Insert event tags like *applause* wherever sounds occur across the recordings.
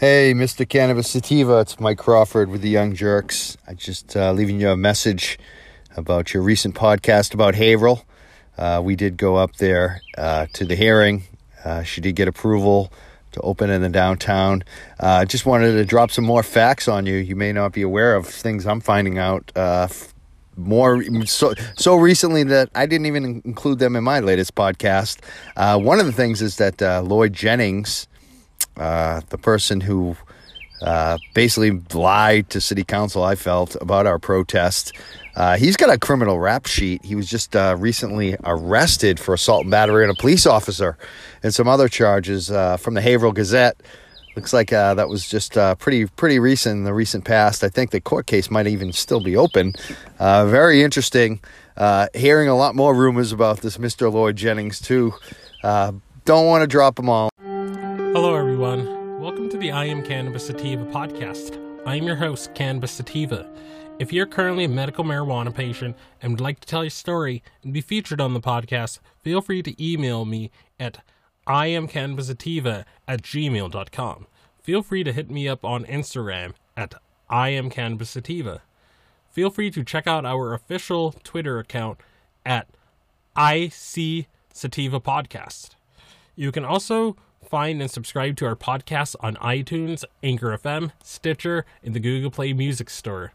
Hey, Mr. Cannabis Sativa, it's Mike Crawford with the Young Jerks. I just uh, leaving you a message about your recent podcast about Haverhill. Uh, we did go up there uh, to the hearing. Uh, she did get approval to open in the downtown. I uh, just wanted to drop some more facts on you. You may not be aware of things I'm finding out uh, more so so recently that I didn't even include them in my latest podcast. one of the things is that Lloyd Jennings uh, the person who uh, basically lied to city council, I felt, about our protest. Uh, he's got a criminal rap sheet. He was just uh, recently arrested for assault and battery on a police officer and some other charges uh, from the Haverhill Gazette. Looks like uh, that was just pretty pretty recent in the recent past. I think the court case might even still be open. very interesting. hearing a lot more rumors about this Mr. Lloyd Jennings too. don't want to drop them all. I Am Cannabis Sativa podcast. I'm your host, Cannabis Sativa. If you're currently a medical marijuana patient and would like to tell your story and be featured on the podcast, feel free to email me at iamcannabisativa at gmail.com. Feel free to hit me up on Instagram at iamcannabisativa. Feel free to check out our official Twitter account at IC Sativa Podcast. You can also find and subscribe to our podcast on iTunes, Anchor FM, Stitcher, and the Google Play Music Store.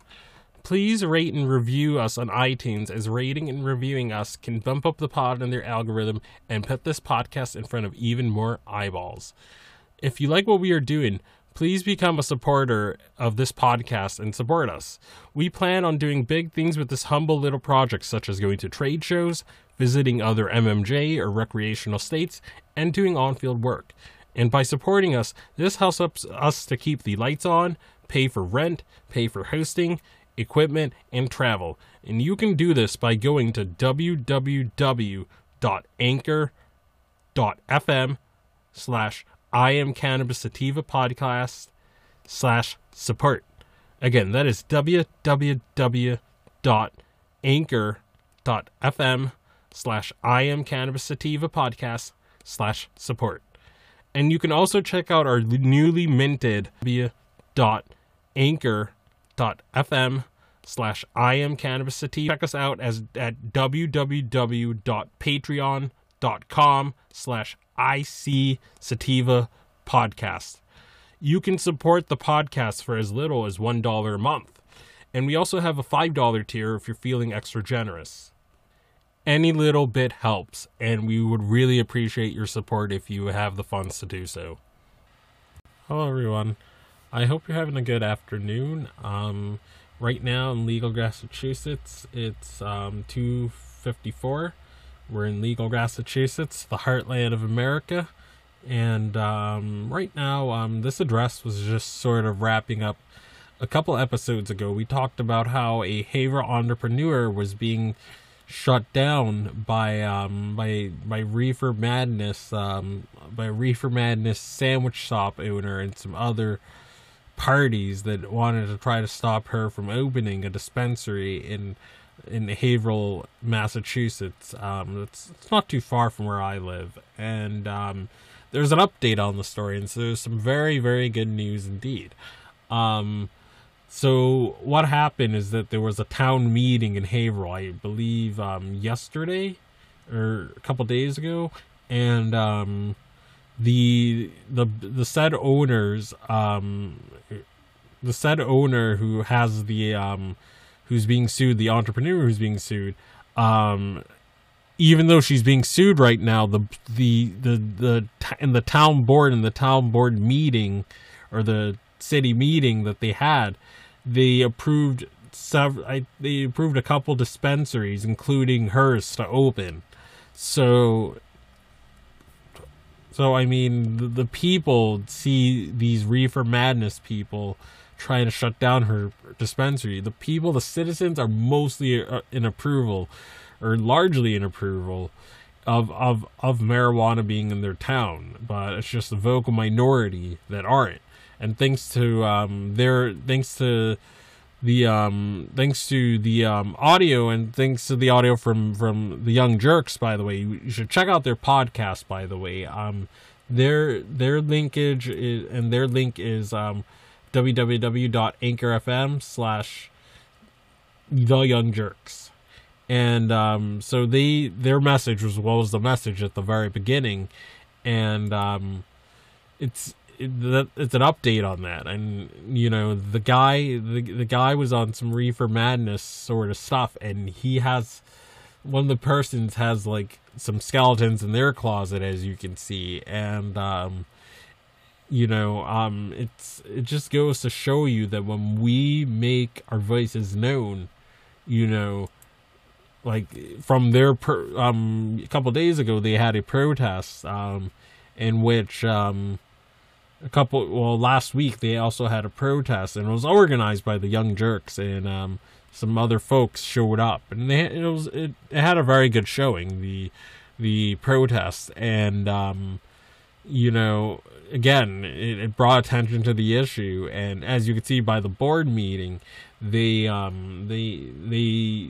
Please rate and review us on iTunes, as rating and reviewing us can bump up the pod in their algorithm and put this podcast in front of even more eyeballs. If you like what we are doing, please become a supporter of this podcast and support us. We plan on doing big things with this humble little project, such as going to trade shows, visiting other MMJ or recreational states, and doing on field work. And by supporting us, this helps us to keep the lights on, pay for rent, pay for hosting, equipment, and travel. And you can do this by going to www.anchor.fm slash I am Cannabis Sativa Podcast slash support. Again, that is www.anchor.fm slash I am Cannabis Sativa Podcast slash support. And you can also check out our newly minted dot anchor.fm slash I am cannabis sativa. Check us out as at www.patreon.com slash IC sativa podcast. You can support the podcast for as little as $1 a month. And we also have a $5 tier if you're feeling extra generous any little bit helps, and we would really appreciate your support if you have the funds to do so. Hello, everyone. I hope you're having a good afternoon. Um, right now in legal Massachusetts, it's um, 2:54. We're in legal Massachusetts, the heartland of America, and um, right now, um, this address was just sort of wrapping up. A couple episodes ago, we talked about how a Haver entrepreneur was being shut down by um by by Reefer Madness um by Reefer Madness sandwich shop owner and some other parties that wanted to try to stop her from opening a dispensary in in Haverhill, Massachusetts. Um, it's, it's not too far from where I live, and um, there's an update on the story, and so there's some very very good news indeed. Um, so what happened is that there was a town meeting in Haverhill, I believe, um, yesterday or a couple days ago, and um, the the the said owners, um, the said owner who has the who's being sued, the entrepreneur who's being sued, um, even though she's being sued right now, the the the the in the town board in the town board meeting or the city meeting that they had they approved several. They approved a couple dispensaries, including hers, to open. So, so I mean, the, the people see these reefer madness people trying to shut down her dispensary. The people, the citizens, are mostly uh, in approval, or largely in approval of of of marijuana being in their town, but it's just a vocal minority that aren't and thanks to um, their thanks to the um thanks to the um audio and thanks to the audio from from the young jerks by the way you should check out their podcast by the way um their their linkage is, and their link is um, www.anchor.fm slash the young jerks. And um, so they their message was well as the message at the very beginning. And um, it's it, it's an update on that. And you know the guy the, the guy was on some reefer madness sort of stuff. And he has one of the persons has like some skeletons in their closet as you can see. And um you know um it's it just goes to show you that when we make our voices known you know like from their per, um a couple days ago they had a protest um in which um a couple well last week they also had a protest and it was organized by the young jerks and um some other folks showed up and they, it was it, it had a very good showing the the protest and um you know again it, it brought attention to the issue. And as you can see by the board meeting they um they they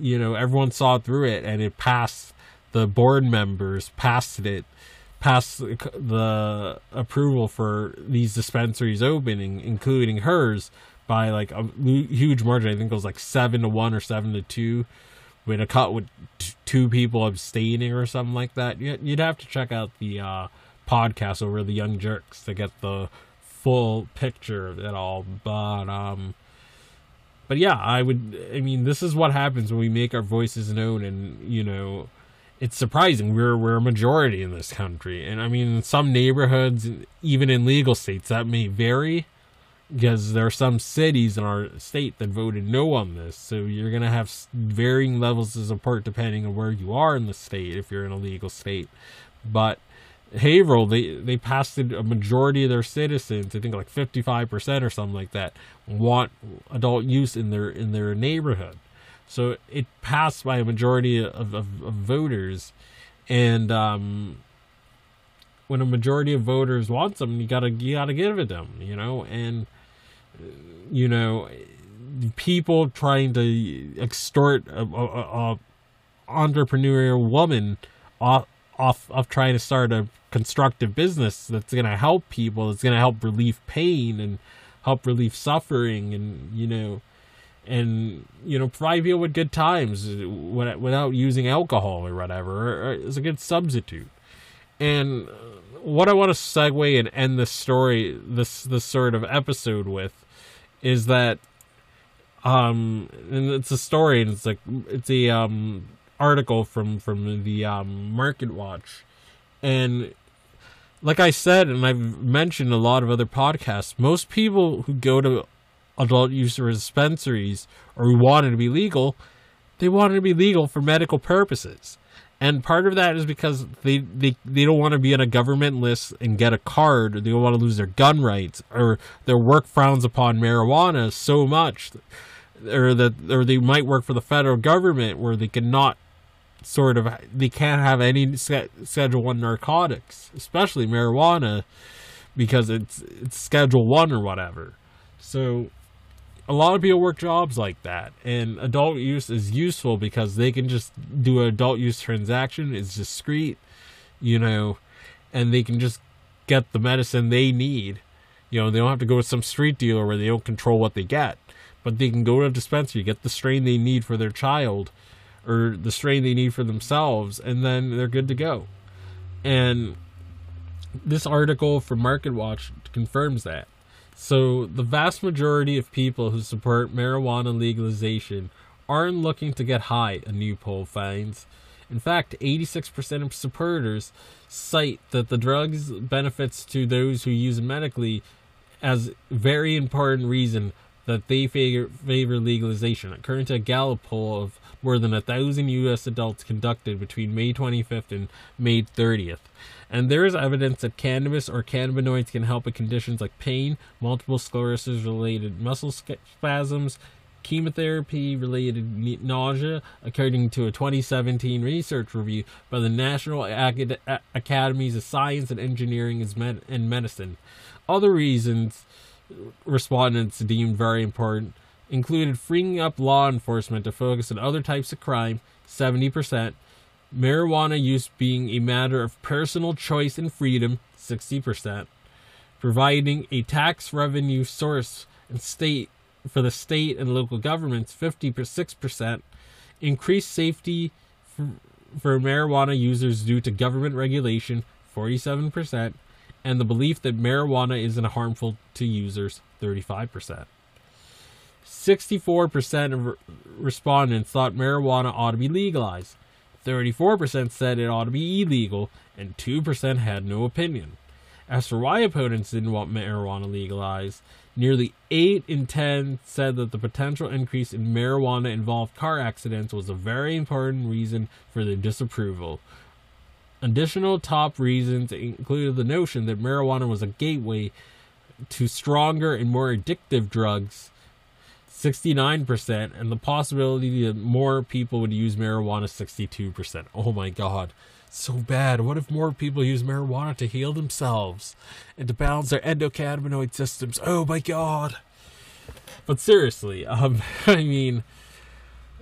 you know everyone saw through it and it passed the board members passed it passed the approval for these dispensaries opening including hers by like a huge margin. I think it was like seven to one or seven to two with a cut with two people abstaining or something like that. You'd have to check out the uh podcast over the young jerks to get the full picture of it all but um but yeah, I would. I mean, this is what happens when we make our voices known, and you know, it's surprising we're we're a majority in this country, and I mean, in some neighborhoods, even in legal states, that may vary because there are some cities in our state that voted no on this. So you're gonna have varying levels of support depending on where you are in the state if you're in a legal state, but Haverhill, they they passed a majority of their citizens, I think like fifty five percent or something like that, want adult use in their in their neighborhood. So it passed by a majority of, of, of voters, and um, when a majority of voters want something, you gotta you gotta give it them, you know, and you know, people trying to extort a, a, a entrepreneurial woman off off of trying to start a constructive business that's going to help people it's going to help relieve pain and help relieve suffering and you know and you know provide people with good times without using alcohol or whatever is a good substitute. And what i want to segue and end this story this this sort of episode with is that um and it's a story and it's like it's a um article from from the um market watch. And like I said, and I've mentioned a lot of other podcasts, most people who go to adult use dispensaries or who want it to be legal, they want it to be legal for medical purposes. And part of that is because they, they, they don't want to be on a government list and get a card, or they don't want to lose their gun rights, or their work frowns upon marijuana so much, or that or they might work for the federal government where they cannot sort of they can't have any schedule 1 narcotics especially marijuana because it's it's schedule 1 or whatever. So a lot of people work jobs like that and adult use is useful because they can just do an adult use transaction it's discreet you know and they can just get the medicine they need. You know they don't have to go to some street dealer where they don't control what they get but they can go to a dispensary get the strain they need for their child or the strain they need for themselves, and then they're good to go. And this article from Market Watch confirms that. So, the vast majority of people who support marijuana legalization aren't looking to get high, a new poll finds. In fact, 86% of supporters cite that the drug's benefits to those who use it medically as very important reason that they favor, favor legalization. According to a Gallup poll of more than a thousand U.S. adults conducted between May 25th and May 30th. And there is evidence that cannabis or cannabinoids can help with conditions like pain, multiple sclerosis related muscle spasms, chemotherapy related nausea, according to a 2017 research review by the National Acad- Academies of Science and Engineering and Medicine. Other reasons respondents deemed very important included freeing up law enforcement to focus on other types of crime, 70%, marijuana use being a matter of personal choice and freedom, 60%, providing a tax revenue source and state for the state and local governments, 56%, increased safety for, for marijuana users due to government regulation, 47%, and the belief that marijuana isn't harmful to users, 35%. 64% of respondents thought marijuana ought to be legalized. 34% said it ought to be illegal, and 2% had no opinion. As for why opponents didn't want marijuana legalized, nearly 8 in 10 said that the potential increase in marijuana involved car accidents was a very important reason for their disapproval. Additional top reasons included the notion that marijuana was a gateway to stronger and more addictive drugs 69%, and the possibility that more people would use marijuana 62%. Oh my god. So bad. What if more people use marijuana to heal themselves and to balance their endocannabinoid systems? Oh my god. But seriously, um, *laughs* I mean,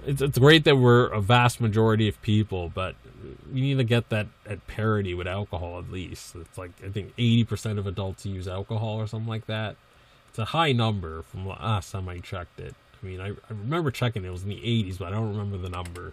it's, it's great that we're a vast majority of people, but you need to get that at parity with alcohol at least. It's like, I think 80% of adults use alcohol or something like that. It's a high number from last time I checked it. I mean, I, I remember checking it was in the 80s, but I don't remember the number.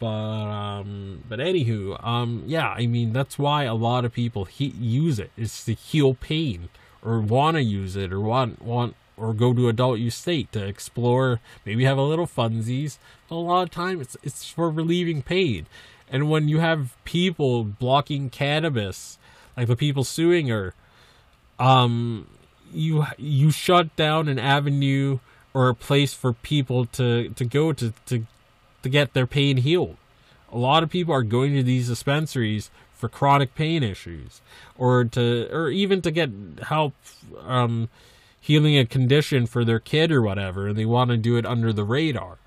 But um, but anywho, um, yeah, I mean that's why a lot of people he- use it is to heal pain or want to use it or want want or go to adult use state to explore, maybe have a little funsies. But a lot of time it's it's for relieving pain. And when you have people blocking cannabis, like the people suing her, um, you you shut down an avenue or a place for people to to go to to to get their pain healed. A lot of people are going to these dispensaries for chronic pain issues or to or even to get help um, healing a condition for their kid or whatever and they want to do it under the radar.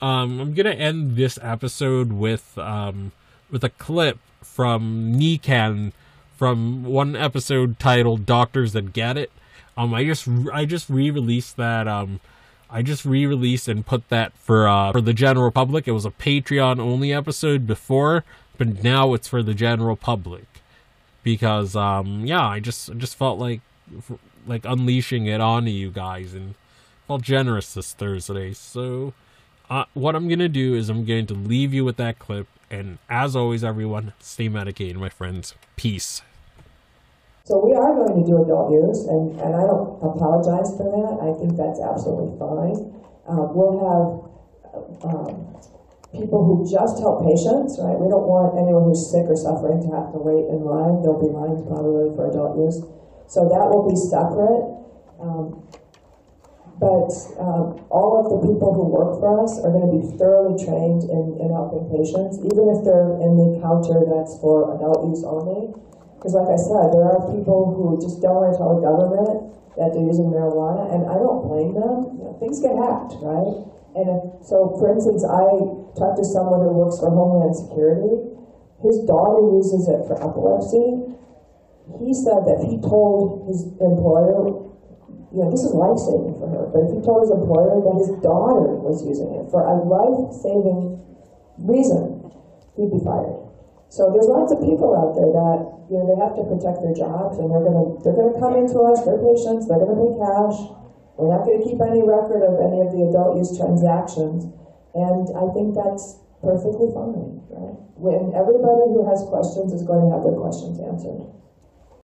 Um, I'm gonna end this episode with um, with a clip from NECAN from one episode titled "Doctors That Get It," Um, I just I just re-released that. Um, I just re-released and put that for uh, for the general public. It was a Patreon only episode before, but now it's for the general public because um, yeah, I just just felt like like unleashing it onto you guys and felt generous this Thursday. So uh, what I'm gonna do is I'm going to leave you with that clip. And as always, everyone, stay medicated, my friends. Peace. So we are going to do adult use, and, and I don't apologize for that. I think that's absolutely fine. Uh, we'll have um, people who just help patients, right? We don't want anyone who's sick or suffering to have to wait in line. There'll be lines probably for adult use. So that will be separate. Um, but um, all of the people who work for us are going to be thoroughly trained in, in helping patients, even if they're in the counter that's for adult use only. Because like I said, there are people who just don't want to tell the government that they're using marijuana, and I don't blame them. You know, things get hacked, right? And if, so, for instance, I talked to someone who works for Homeland Security. His daughter uses it for epilepsy. He said that he told his employer, you know, this is life saving for her, but if he told his employer that his daughter was using it for a life saving reason, he'd be fired. So there's lots of people out there that you know they have to protect their jobs, and they're gonna they're gonna come into us. They're patients. They're gonna pay cash. We're not gonna keep any record of any of the adult use transactions, and I think that's perfectly fine, right? When everybody who has questions is going to have their questions answered.